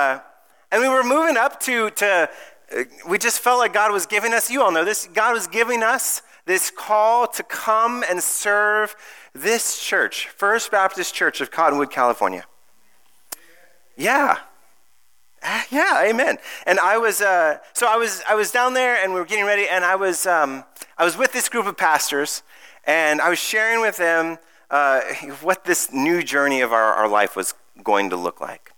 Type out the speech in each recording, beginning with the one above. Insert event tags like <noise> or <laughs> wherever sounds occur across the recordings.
Uh, and we were moving up to, to uh, we just felt like God was giving us, you all know this, God was giving us this call to come and serve this church, First Baptist Church of Cottonwood, California. Yeah. Ah, yeah, amen. And I was, uh, so I was, I was down there and we were getting ready, and I was, um, I was with this group of pastors, and I was sharing with them uh, what this new journey of our, our life was going to look like.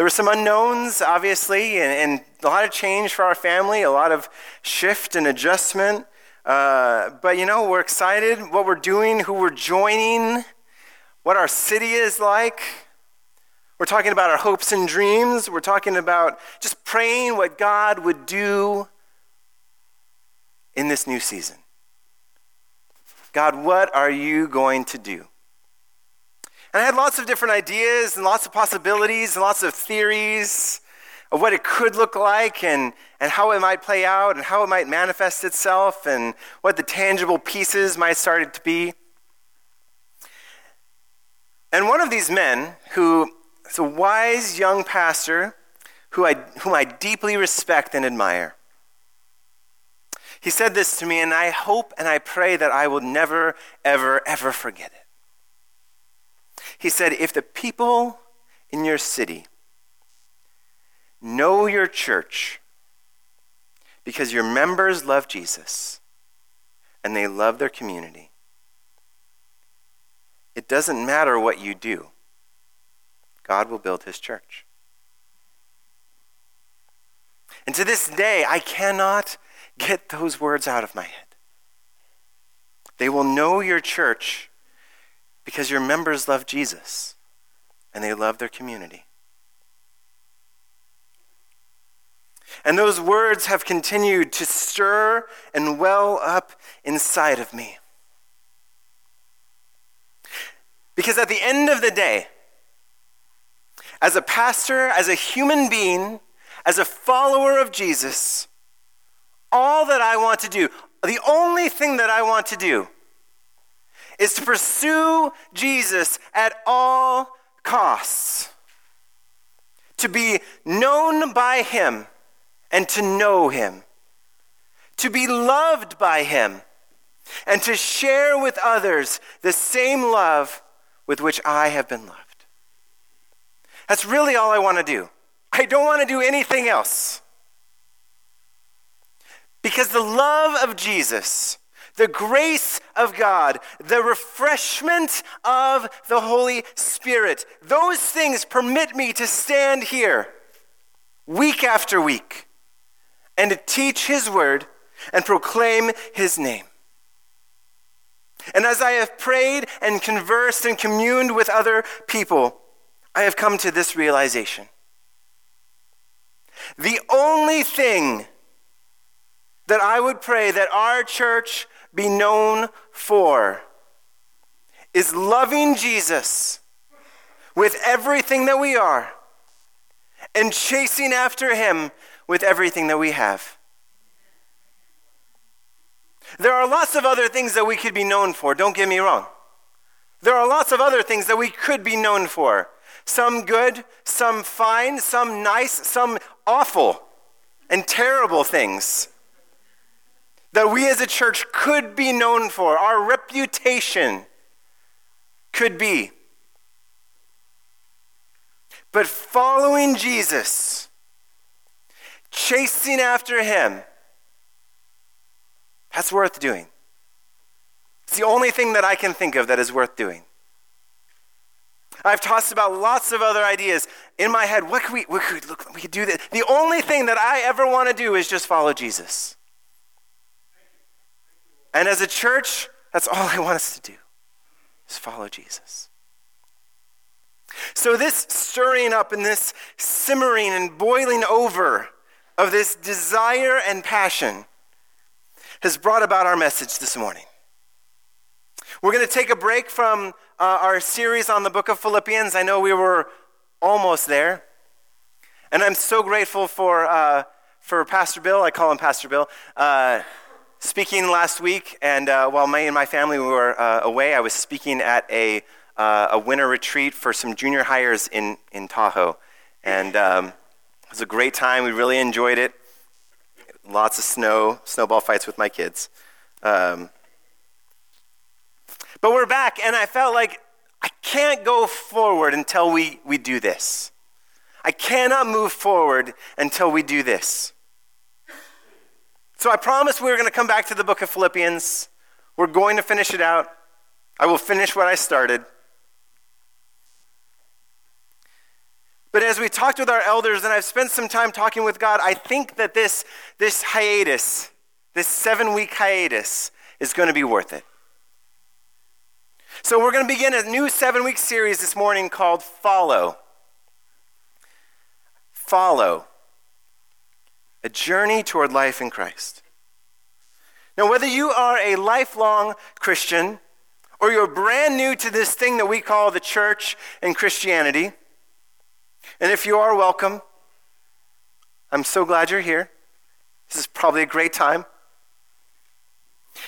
There were some unknowns, obviously, and, and a lot of change for our family, a lot of shift and adjustment. Uh, but you know, we're excited what we're doing, who we're joining, what our city is like. We're talking about our hopes and dreams. We're talking about just praying what God would do in this new season. God, what are you going to do? And I had lots of different ideas and lots of possibilities and lots of theories of what it could look like and, and how it might play out and how it might manifest itself and what the tangible pieces might start to be. And one of these men, who is a wise young pastor who I, whom I deeply respect and admire, he said this to me, and I hope and I pray that I will never, ever, ever forget it. He said, If the people in your city know your church because your members love Jesus and they love their community, it doesn't matter what you do, God will build his church. And to this day, I cannot get those words out of my head. They will know your church because your members love Jesus and they love their community. And those words have continued to stir and well up inside of me. Because at the end of the day, as a pastor, as a human being, as a follower of Jesus, all that I want to do, the only thing that I want to do, is to pursue Jesus at all costs, to be known by Him and to know Him, to be loved by Him, and to share with others the same love with which I have been loved. That's really all I want to do. I don't want to do anything else. Because the love of Jesus, the grace of God, the refreshment of the Holy Spirit, those things permit me to stand here week after week and to teach His word and proclaim His name. And as I have prayed and conversed and communed with other people, I have come to this realization. The only thing that I would pray that our church be known for is loving Jesus with everything that we are and chasing after him with everything that we have. There are lots of other things that we could be known for, don't get me wrong. There are lots of other things that we could be known for. Some good, some fine, some nice, some awful and terrible things that we as a church could be known for, our reputation could be. But following Jesus, chasing after him, that's worth doing. It's the only thing that I can think of that is worth doing. I've tossed about lots of other ideas in my head. What could we, what could we, look, we could do this. The only thing that I ever want to do is just follow Jesus. And as a church, that's all I want us to do is follow Jesus. So, this stirring up and this simmering and boiling over of this desire and passion has brought about our message this morning. We're going to take a break from uh, our series on the book of Philippians. I know we were almost there. And I'm so grateful for, uh, for Pastor Bill. I call him Pastor Bill. Uh, speaking last week, and uh, while me and my family were uh, away, I was speaking at a, uh, a winter retreat for some junior highers in, in Tahoe. And um, It was a great time. We really enjoyed it. Lots of snow, snowball fights with my kids. Um, but we're back, and I felt like I can't go forward until we, we do this. I cannot move forward until we do this. So I promised we were going to come back to the book of Philippians. We're going to finish it out. I will finish what I started. But as we talked with our elders and I've spent some time talking with God, I think that this, this hiatus, this seven week hiatus, is going to be worth it. So we're going to begin a new seven week series this morning called Follow. Follow. A journey toward life in Christ. Now, whether you are a lifelong Christian or you're brand new to this thing that we call the church and Christianity, and if you are welcome, I'm so glad you're here. This is probably a great time.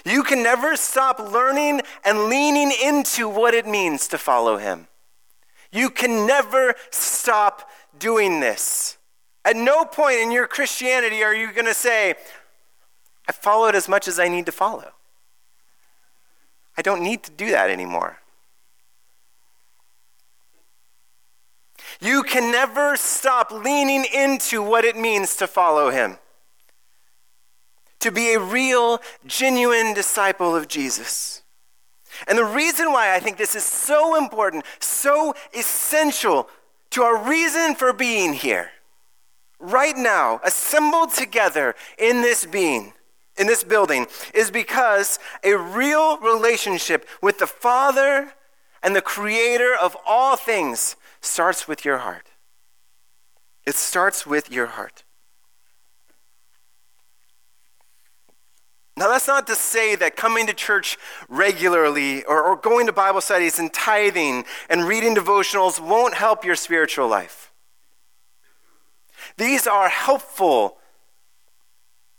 You can never stop learning and leaning into what it means to follow Him. You can never stop doing this. At no point in your Christianity are you going to say, I followed as much as I need to follow. I don't need to do that anymore. You can never stop leaning into what it means to follow him. To be a real, genuine disciple of Jesus. And the reason why I think this is so important, so essential to our reason for being here, right now, assembled together in this being, in this building, is because a real relationship with the Father and the Creator of all things starts with your heart. It starts with your heart. Now, that's not to say that coming to church regularly or, or, going to Bible studies and tithing and reading devotionals won't help your spiritual life. These are helpful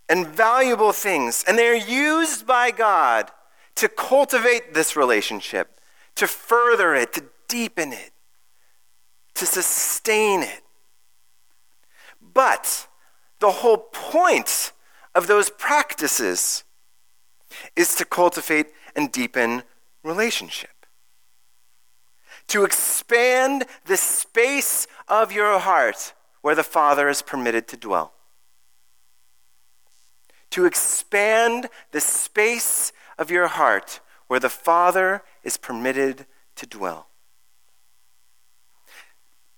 and valuable things, and they're used by God to cultivate this relationship, to further it, to deepen it to sustain it. But the whole point of those practices is to cultivate and deepen relationship. To expand the space of your heart where the Father is permitted to dwell. To expand the space of your heart where the Father is permitted to dwell.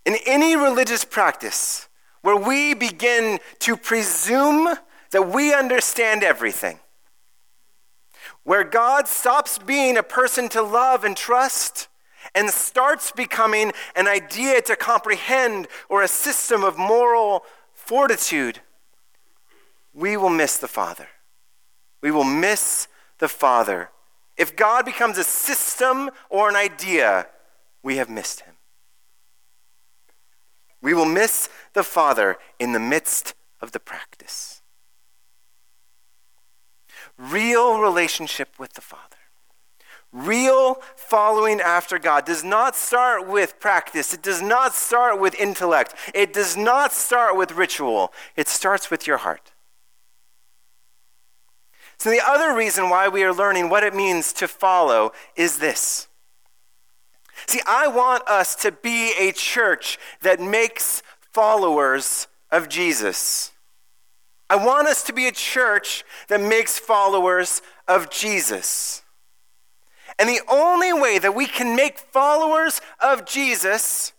In any religious practice where we begin to presume that we understand everything, where God stops being a person to love and trust and starts becoming an idea to comprehend or a system of moral fortitude, we will miss the Father. We will miss the Father. If God becomes a system or an idea, we have missed him. We will miss the Father in the midst of the practice. Real relationship with the Father. Real following after God does not start with practice. It does not start with intellect. It does not start with ritual. It starts with your heart. So, the other reason why we are learning what it means to follow is this See, I want us to be a church that makes followers of Jesus. I want us to be a church that makes followers of Jesus. And the only way that we can make followers of Jesus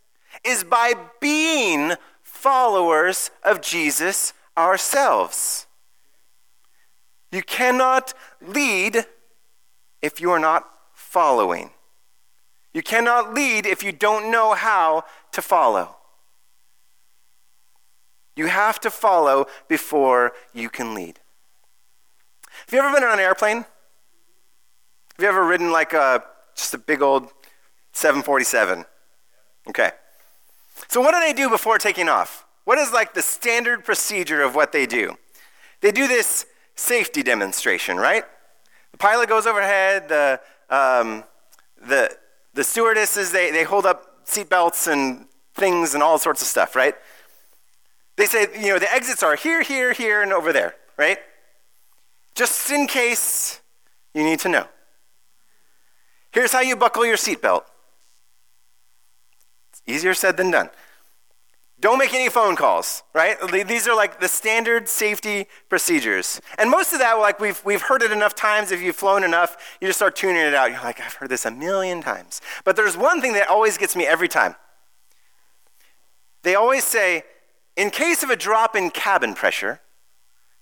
is by being followers of Jesus ourselves. You cannot lead if you are not following. You cannot lead if you don't know how to follow. You have to follow before you can lead. Have you ever been on an airplane? Have you ever ridden like a just a big old 747? Okay. So what do they do before taking off? What is like the standard procedure of what they do? They do this safety demonstration, right? The pilot goes overhead, the, um, the, the stewardesses, they, they hold up seatbelts and things and all sorts of stuff, right? They say, you know, the exits are here, here, here, and over there, right? Just in case you need to know. Here's how you buckle your seatbelt. It's easier said than done. Don't make any phone calls, right? These are like the standard safety procedures. And most of that, like we've, we've heard it enough times. If you've flown enough, you just start tuning it out. You're like, I've heard this a million times. But there's one thing that always gets me every time. They always say, in case of a drop in cabin pressure,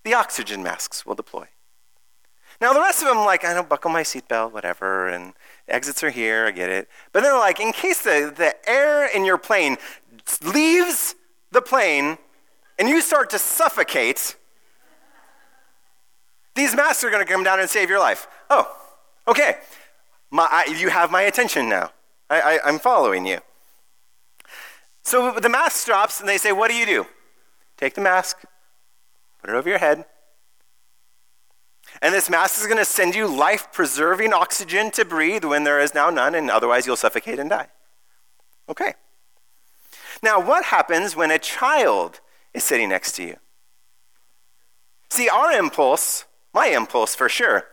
the oxygen masks will deploy. Now, the rest of them, like, I don't buckle my seatbelt, whatever, and exits are here, I get it. But then, like, in case the, the air in your plane leaves the plane and you start to suffocate, these masks are going to come down and save your life. Oh, okay. My, I, you have my attention now. I, I, I'm following you. So the mask drops, and they say, What do you do? Take the mask, put it over your head. And this mask is going to send you life preserving oxygen to breathe when there is now none, and otherwise you'll suffocate and die. Okay. Now, what happens when a child is sitting next to you? See, our impulse, my impulse for sure,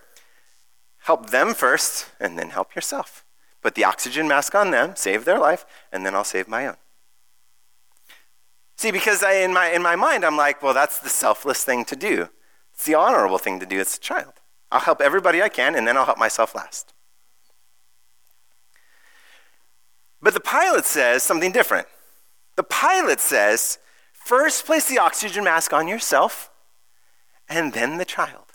help them first and then help yourself. Put the oxygen mask on them, save their life, and then I'll save my own. See, because I, in, my, in my mind, I'm like, well, that's the selfless thing to do. It's the honorable thing to do as a child. I'll help everybody I can, and then I'll help myself last. But the pilot says something different. The pilot says, first place the oxygen mask on yourself, and then the child.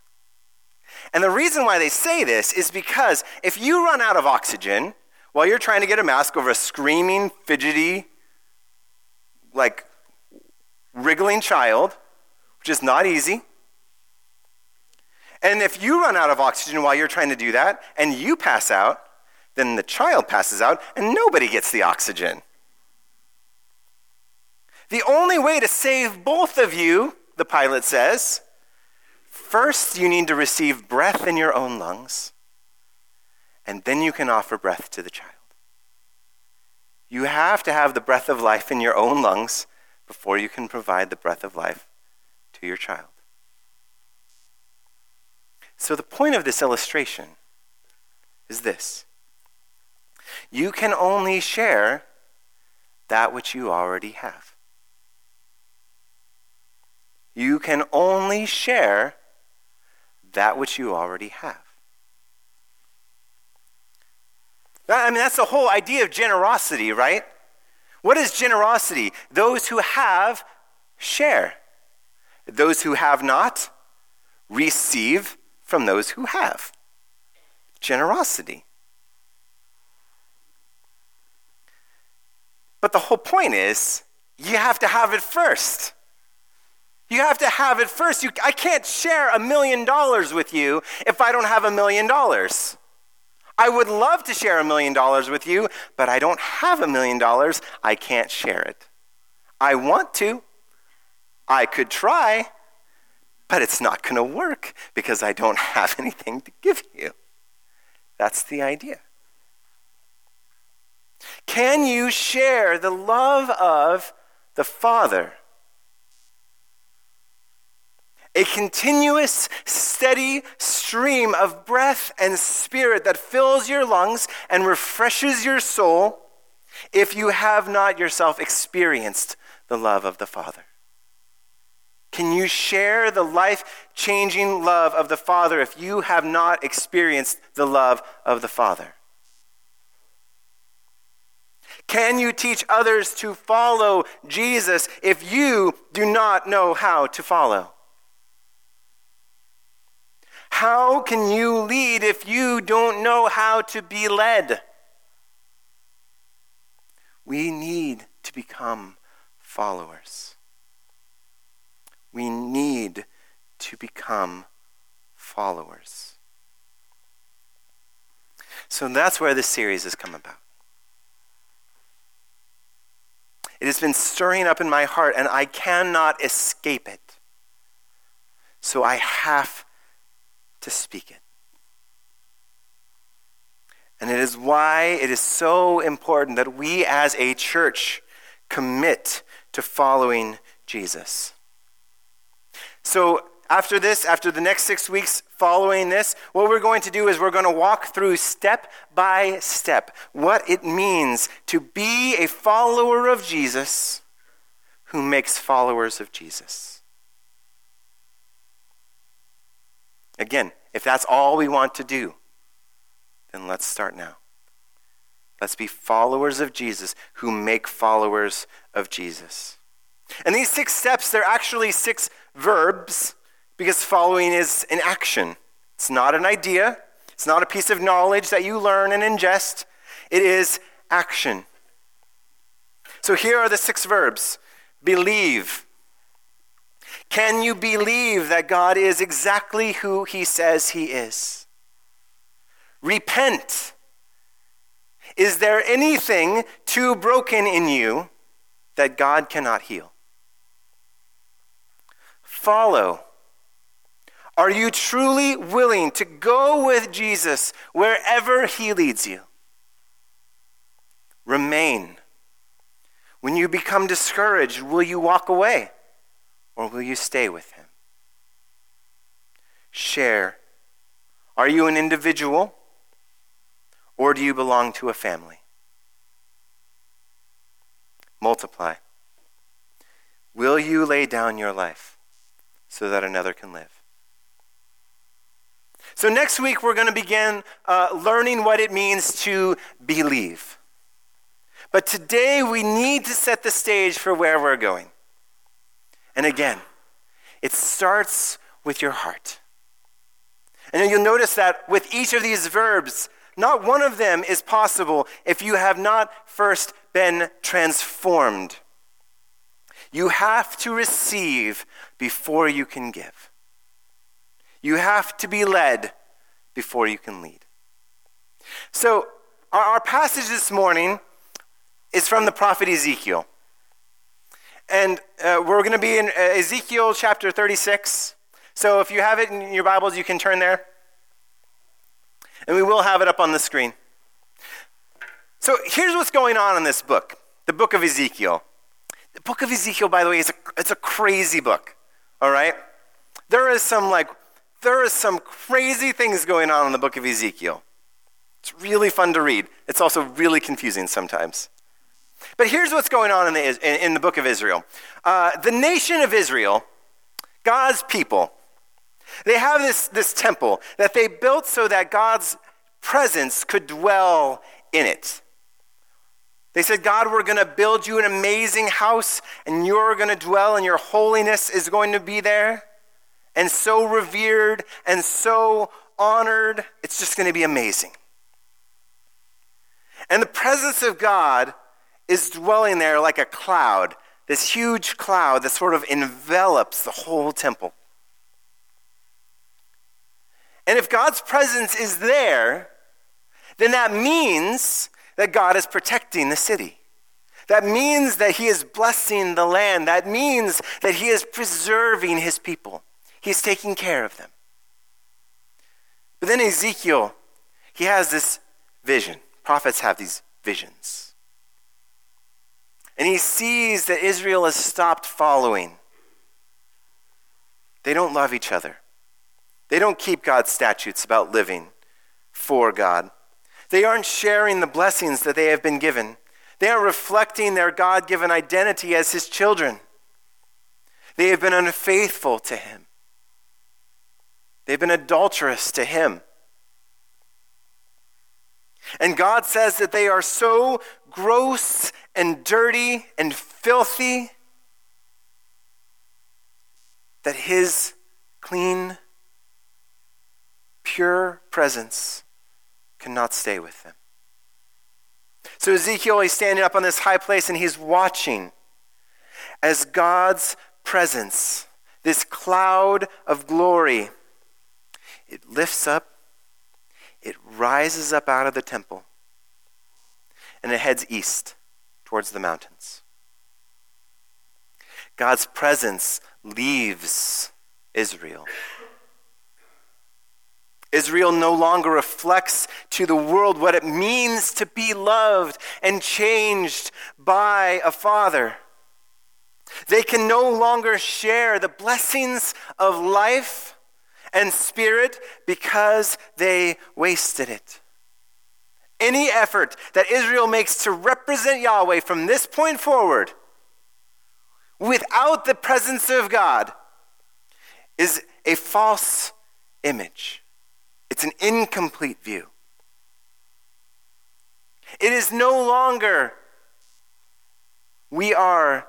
And the reason why they say this is because if you run out of oxygen while you're trying to get a mask over a screaming, fidgety, like wriggling child, which is not easy, and if you run out of oxygen while you're trying to do that and you pass out, then the child passes out and nobody gets the oxygen. The only way to save both of you, the pilot says, first you need to receive breath in your own lungs, and then you can offer breath to the child. You have to have the breath of life in your own lungs before you can provide the breath of life to your child. So, the point of this illustration is this you can only share that which you already have. You can only share that which you already have. I mean, that's the whole idea of generosity, right? What is generosity? Those who have, share. Those who have not, receive from those who have. Generosity. But the whole point is, you have to have it first. You have to have it first. You, I can't share a million dollars with you if I don't have a million dollars. I would love to share a million dollars with you, but I don't have a million dollars. I can't share it. I want to. I could try, but it's not going to work because I don't <laughs> have anything to give you. That's the idea. Can you share the love of the Father? a continuous, steady stream of breath and spirit that fills your lungs and refreshes your soul if you have not yourself experienced the love of the Father? Can you share the life changing love of the Father if you have not experienced the love of the Father? Can you teach others to follow Jesus if you do not know how to follow? How can you lead if you don't know how to be led? We need to become followers. We need to become followers. So that's where this series has come about. It has been stirring up in my heart, and I cannot escape it. So I have to speak it. And it is why it is so important that we as a church commit to following Jesus. So, after this, after the next six weeks following this, what we're going to do is we're going to walk through step by step what it means to be a follower of Jesus who makes followers of Jesus. Again, if that's all we want to do, then let's start now. Let's be followers of Jesus who make followers of Jesus. And these six steps, they're actually six verbs because following is an action. It's not an idea, it's not a piece of knowledge that you learn and ingest, it is action. So here are the six verbs believe. Can you believe that God is exactly who he says he is? Repent. Is there anything too broken in you that God cannot heal? Follow. Are you truly willing to go with Jesus wherever he leads you? Remain. When you become discouraged, will you walk away or will you stay with him? Share. Are you an individual or do you belong to a family? Multiply. Will you lay down your life so that another can live? So, next week, we're going to begin uh, learning what it means to believe. But today, we need to set the stage for where we're going. And again, it starts with your heart. And then you'll notice that with each of these verbs, not one of them is possible if you have not first been transformed. You have to receive before you can give. You have to be led before you can lead. So, our, our passage this morning is from the prophet Ezekiel. And uh, we're going to be in uh, Ezekiel chapter 36. So, if you have it in your Bibles, you can turn there. And we will have it up on the screen. So, here's what's going on in this book the book of Ezekiel. The book of Ezekiel, by the way, is a, it's a crazy book, all right? There is some like there are some crazy things going on in the book of Ezekiel. It's really fun to read. It's also really confusing sometimes. But here's what's going on in the, in the book of Israel uh, the nation of Israel, God's people, they have this, this temple that they built so that God's presence could dwell in it. They said, God, we're going to build you an amazing house, and you're going to dwell, and your holiness is going to be there and so revered and so honored. It's just going to be amazing. And the presence of God is dwelling there like a cloud, this huge cloud that sort of envelops the whole temple. And if God's presence is there, then that means that God is protecting the city. That means that He is blessing the land. That means that He is preserving His people. He's taking care of them. But then Ezekiel, he has this vision. Prophets have these visions. And he sees that Israel has stopped following. They don't love each other. They don't keep God's statutes about living for God. They aren't sharing the blessings that they have been given. They aren't reflecting their God given identity as his children. They have been unfaithful to him. They've been adulterous to him. And God says that they are so gross and dirty and filthy that his clean, pure presence cannot stay with them. So Ezekiel, he's standing up on this high place and he's watching as God's presence, this cloud of glory, it lifts up, it rises up out of the temple, and it heads east towards the mountains. God's presence leaves Israel. Israel no longer reflects to the world what it means to be loved and changed by a father. They can no longer share the blessings of life and spirit because they wasted it. Any effort that Israel makes to represent Yahweh from this point forward without the presence of God is a false image. It's an incomplete view. It is no longer we are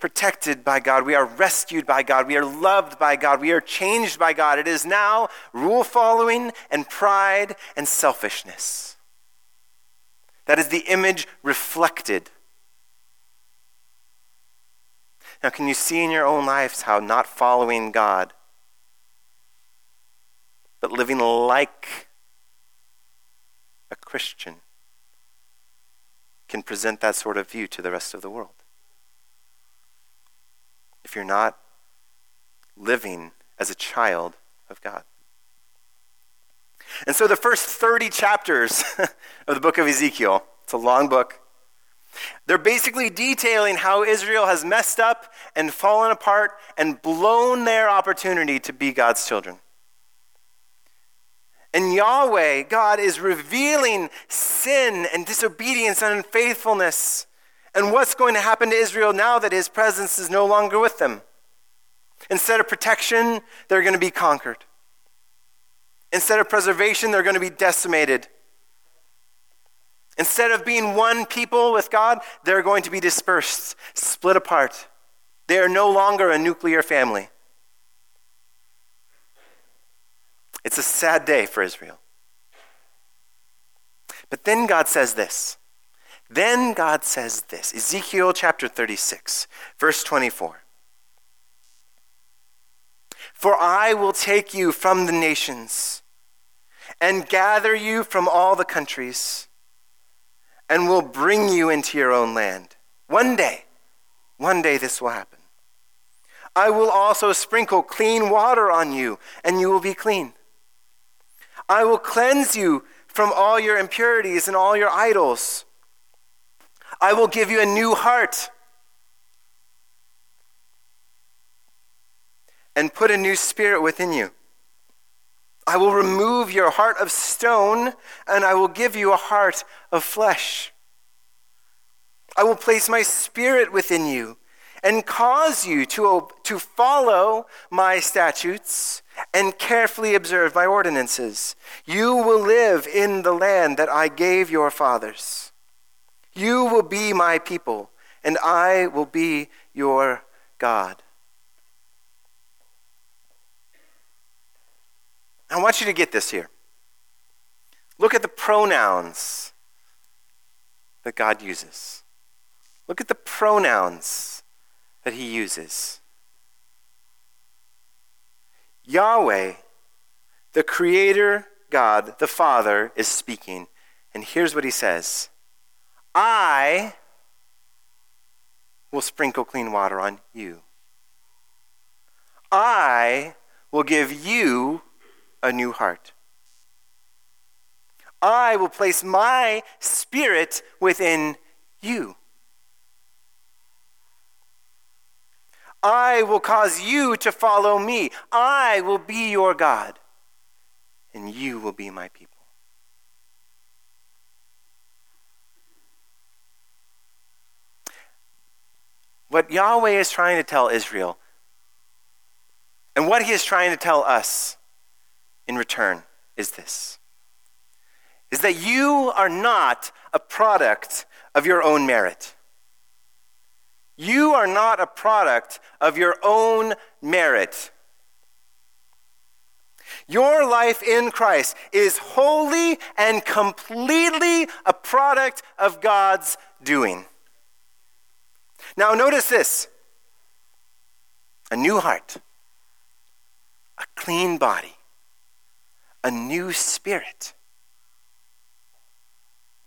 protected by God. We are rescued by God. We are loved by God. We are changed by God. It is now rule following and pride and selfishness. That is the image reflected. Now, can you see in your own lives how not following God, but living like a Christian, can present that sort of view to the rest of the world. If you're not living as a child of God. And so the first 30 chapters <laughs> of the book of Ezekiel, it's a long book, they're basically detailing how Israel has messed up and fallen apart and blown their opportunity to be God's children. And Yahweh, God, is revealing sin and disobedience and unfaithfulness and what's going to happen to Israel now that his presence is no longer with them. Instead of protection, they're going to be conquered. Instead of preservation, they're going to be decimated. Instead of being one people with God, they're going to be dispersed, split apart. They are no longer a nuclear family. It's a sad day for Israel. But then God says this. Then God says this Ezekiel chapter 36, verse 24. For I will take you from the nations and gather you from all the countries and will bring you into your own land. One day, one day this will happen. I will also sprinkle clean water on you, and you will be clean. I will cleanse you from all your impurities and all your idols. I will give you a new heart and put a new spirit within you. I will remove your heart of stone and I will give you a heart of flesh. I will place my spirit within you and cause you to, to follow my statutes and carefully observe my ordinances. You will live in the land that I gave your fathers. You will be my people, and I will be your God. I want you to get this here. Look at the pronouns that God uses. Look at the pronouns that he uses. Yahweh, the Creator God, the Father, is speaking. And here's what he says I will sprinkle clean water on you. I will give you a new heart. I will place my spirit within you. I will cause you to follow me. I will be your God, and you will be my people. What Yahweh is trying to tell Israel, and what he is trying to tell us in return, is this is that you are not a product of your own merit. You are not a product of your own merit. Your life in Christ is wholly and completely a product of God's doing. Now, notice this a new heart, a clean body, a new spirit.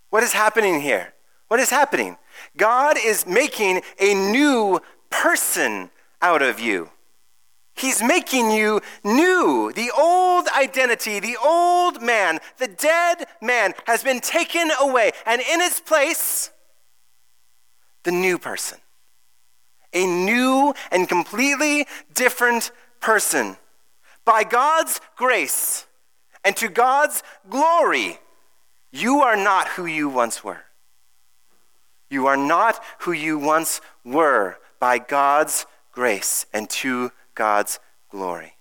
What is happening here? What is happening? God is making a new person out of you. He's making you new. The old identity, the old man, the dead man has been taken away. And in its place, the new person, a new and completely different person. By God's grace and to God's glory, you are not who you once were. You are not who you once were by God's grace and to God's glory.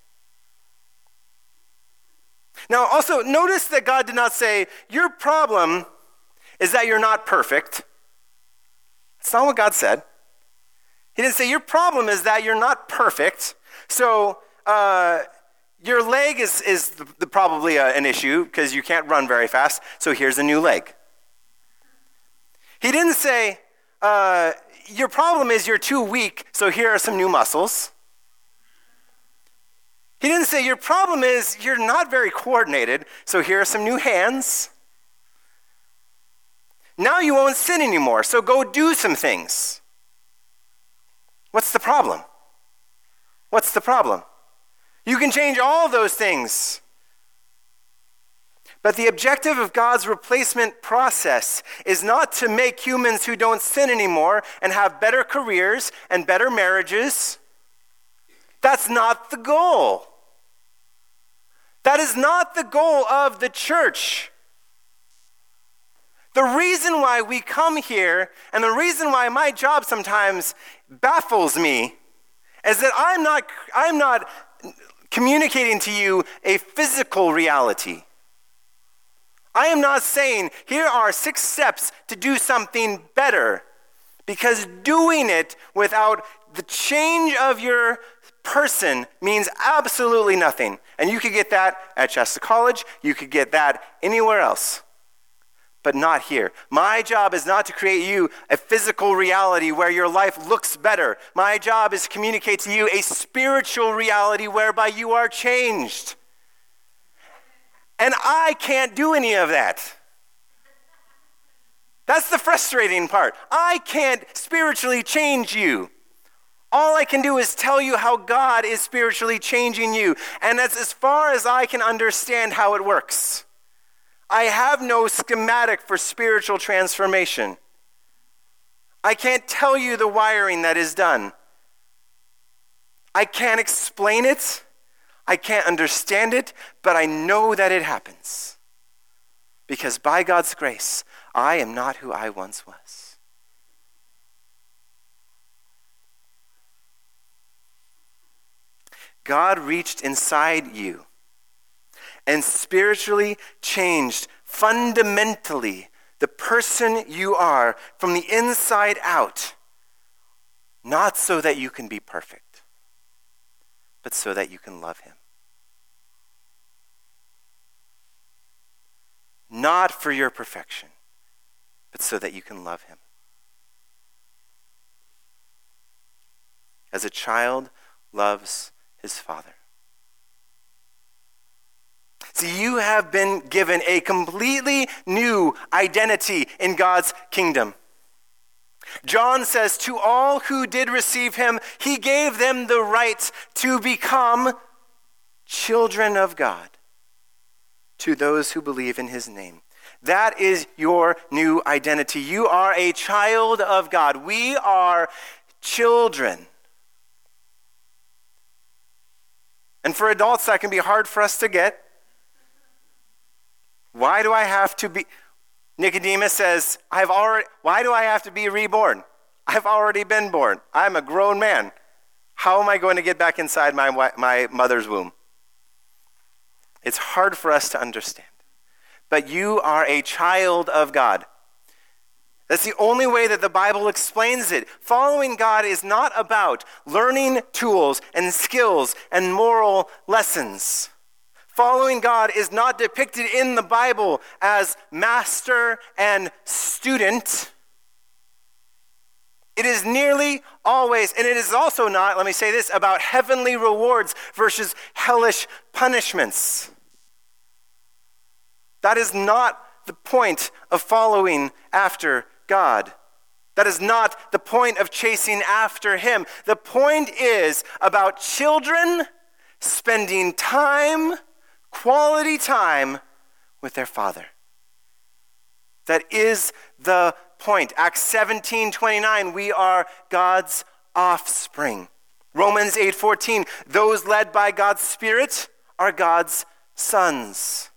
Now, also, notice that God did not say, Your problem is that you're not perfect. That's not what God said. He didn't say, Your problem is that you're not perfect. So, uh, your leg is, is the, the, probably a, an issue because you can't run very fast. So, here's a new leg. He didn't say, uh, Your problem is you're too weak. So, here are some new muscles. He didn't say, Your problem is you're not very coordinated, so here are some new hands. Now you won't sin anymore, so go do some things. What's the problem? What's the problem? You can change all those things. But the objective of God's replacement process is not to make humans who don't sin anymore and have better careers and better marriages. That's not the goal. That is not the goal of the church. The reason why we come here and the reason why my job sometimes baffles me is that I'm not, I'm not communicating to you a physical reality. I am not saying, here are six steps to do something better, because doing it without the change of your person means absolutely nothing. And you could get that at Shasta College, you could get that anywhere else, but not here. My job is not to create you a physical reality where your life looks better. My job is to communicate to you a spiritual reality whereby you are changed. And I can't do any of that. That's the frustrating part. I can't spiritually change you. All I can do is tell you how God is spiritually changing you. And that's as far as I can understand how it works. I have no schematic for spiritual transformation. I can't tell you the wiring that is done. I can't explain it. I can't understand it, but I know that it happens. Because by God's grace, I am not who I once was. God reached inside you and spiritually changed fundamentally the person you are from the inside out, not so that you can be perfect, but so that you can love Him. Not for your perfection, but so that you can love Him. As a child loves his Father. See, you have been given a completely new identity in God's kingdom. John says, To all who did receive him, he gave them the right to become children of God to those who believe in his name. That is your new identity. You are a child of God. We are children. And for adults, that can be hard for us to get. Why do I have to be? Nicodemus says, I've already, why do I have to be reborn? I've already been born. I'm a grown man. How am I going to get back inside my, my mother's womb? It's hard for us to understand. But you are a child of God. That's the only way that the Bible explains it. Following God is not about learning tools and skills and moral lessons. Following God is not depicted in the Bible as master and student. It is nearly always, and it is also not, let me say this, about heavenly rewards versus hellish punishments. That is not the point of following after God. That is not the point of chasing after Him. The point is about children spending time, quality time, with their Father. That is the point. Acts 17 29, we are God's offspring. Romans 8:14, those led by God's Spirit are God's sons.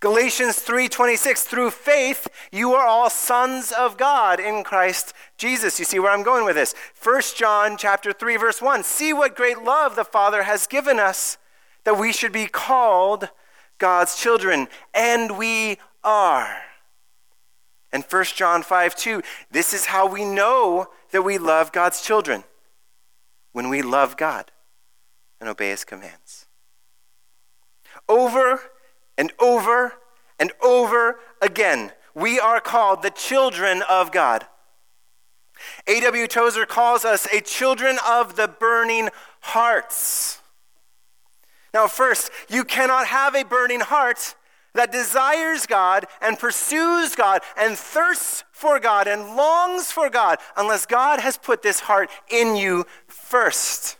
Galatians 3:26 through faith you are all sons of God in Christ Jesus. You see where I'm going with this. 1 John chapter 3 verse 1. See what great love the Father has given us that we should be called God's children and we are. And 1 John 5 2, this is how we know that we love God's children when we love God and obey his commands. Over and over and over again, we are called the children of God. A.W. Tozer calls us a children of the burning hearts. Now, first, you cannot have a burning heart that desires God and pursues God and thirsts for God and longs for God unless God has put this heart in you first.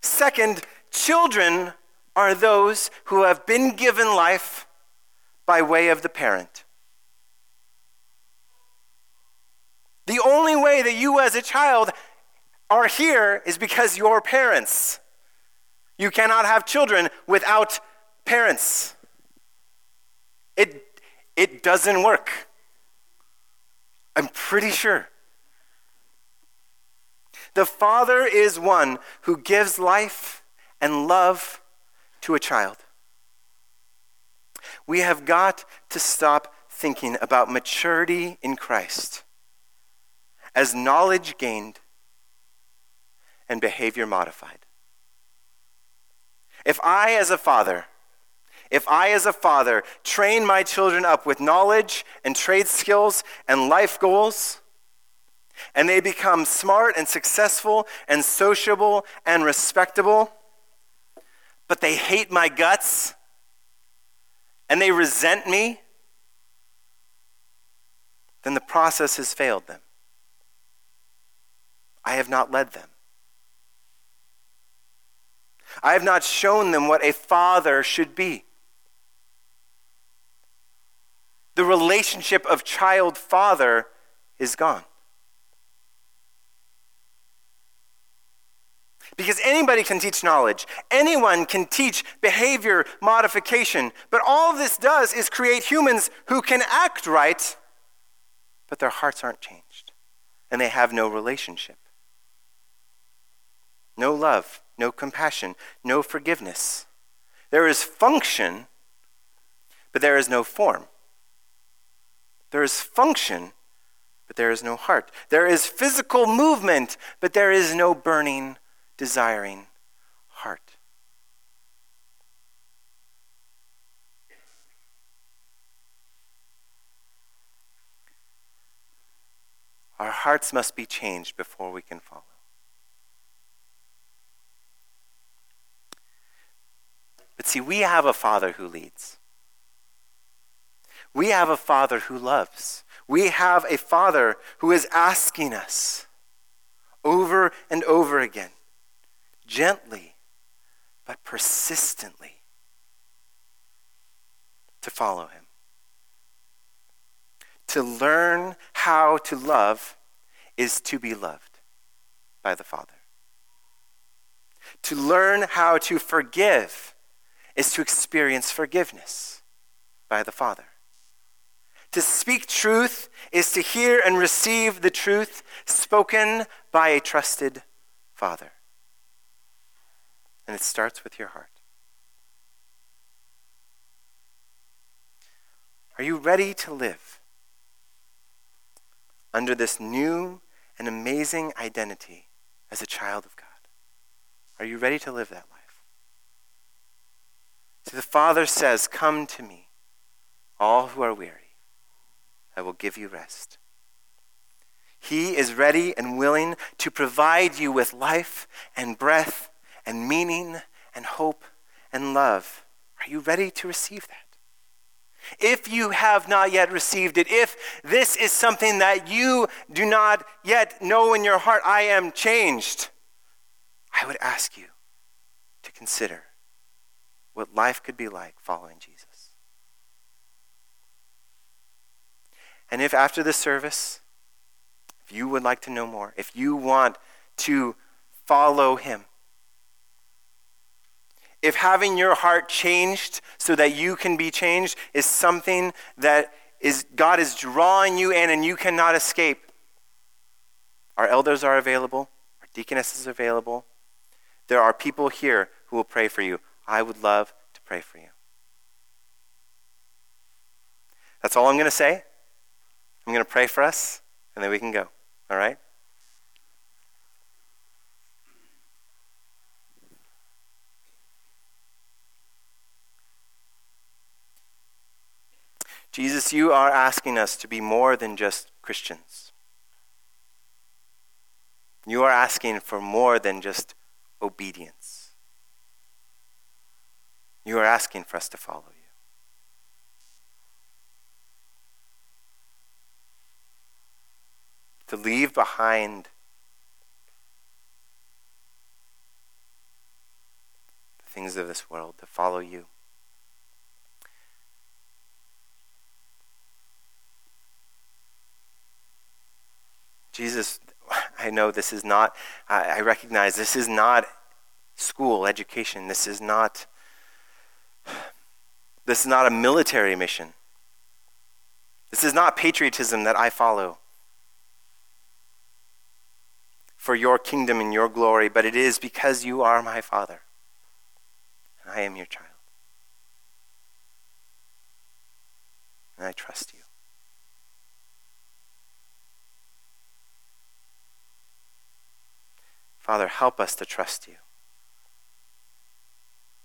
Second, children are those who have been given life by way of the parent. The only way that you as a child are here is because your parents. You cannot have children without parents. It, it doesn't work. I'm pretty sure. The Father is one who gives life and love to a child. We have got to stop thinking about maturity in Christ as knowledge gained and behavior modified. If I, as a father, if I, as a father, train my children up with knowledge and trade skills and life goals, and they become smart and successful and sociable and respectable, but they hate my guts and they resent me, then the process has failed them. I have not led them. I have not shown them what a father should be. The relationship of child father is gone. Because anybody can teach knowledge, anyone can teach behavior modification, but all this does is create humans who can act right, but their hearts aren't changed, and they have no relationship. No love, no compassion, no forgiveness. There is function, but there is no form. There is function, but there is no heart. There is physical movement, but there is no burning desiring heart. Our hearts must be changed before we can follow. But see, we have a Father who leads. We have a Father who loves. We have a Father who is asking us over and over again gently, but persistently to follow him. To learn how to love is to be loved by the Father. To learn how to forgive is to experience forgiveness by the Father. To speak truth is to hear and receive the truth spoken by a trusted Father. And it starts with your heart. Are you ready to live under this new and amazing identity as a child of God? Are you ready to live that life? See, the Father says, Come to me, all who are weary. I will give you rest. He is ready and willing to provide you with life and breath and meaning and hope and love. Are you ready to receive that? If you have not yet received it, if this is something that you do not yet know in your heart, I am changed, I would ask you to consider what life could be like following Jesus. And if after the service, if you would like to know more, if you want to follow him, if having your heart changed so that you can be changed is something that is God is drawing you in and you cannot escape, our elders are available, our deaconess is available. There are people here who will pray for you. I would love to pray for you. That's all I'm going to say. I'm going to pray for us, and then we can go. All right? Jesus, you are asking us to be more than just Christians. You are asking for more than just obedience. You are asking for us to follow you. To leave behind the things of this world, to follow you. Jesus, I know this is not, I recognize this is not school education. This is not, this is not a military mission. This is not patriotism that I follow for your kingdom and your glory, but it is because you are my Father and I am your child. And I trust you. Father, help us to trust you.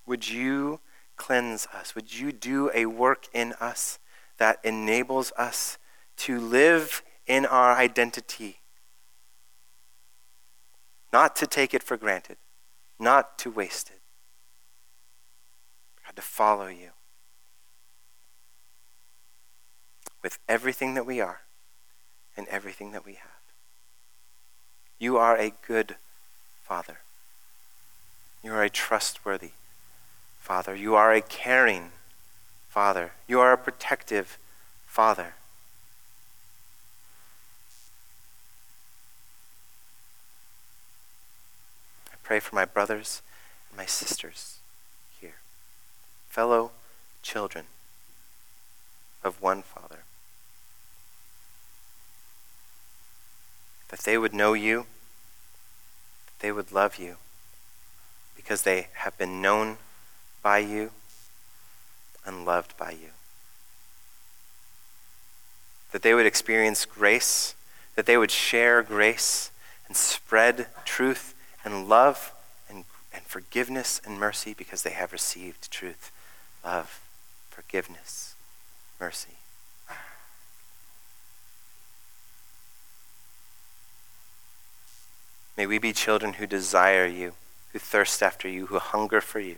Would you cleanse us? Would you do a work in us that enables us to live in our identity? Not to take it for granted, not to waste it, but to follow you with everything that we are and everything that we have. You are a good Father. You are a trustworthy Father. You are a caring Father. You are a protective Father. I pray for my brothers and my sisters here, fellow children of one Father, that they would know you that they would love you because they have been known by you and loved by you. That they would experience grace, that they would share grace and spread truth and love and, and forgiveness and mercy because they have received truth, love, forgiveness, mercy. May we be children who desire you, who thirst after you, who hunger for you.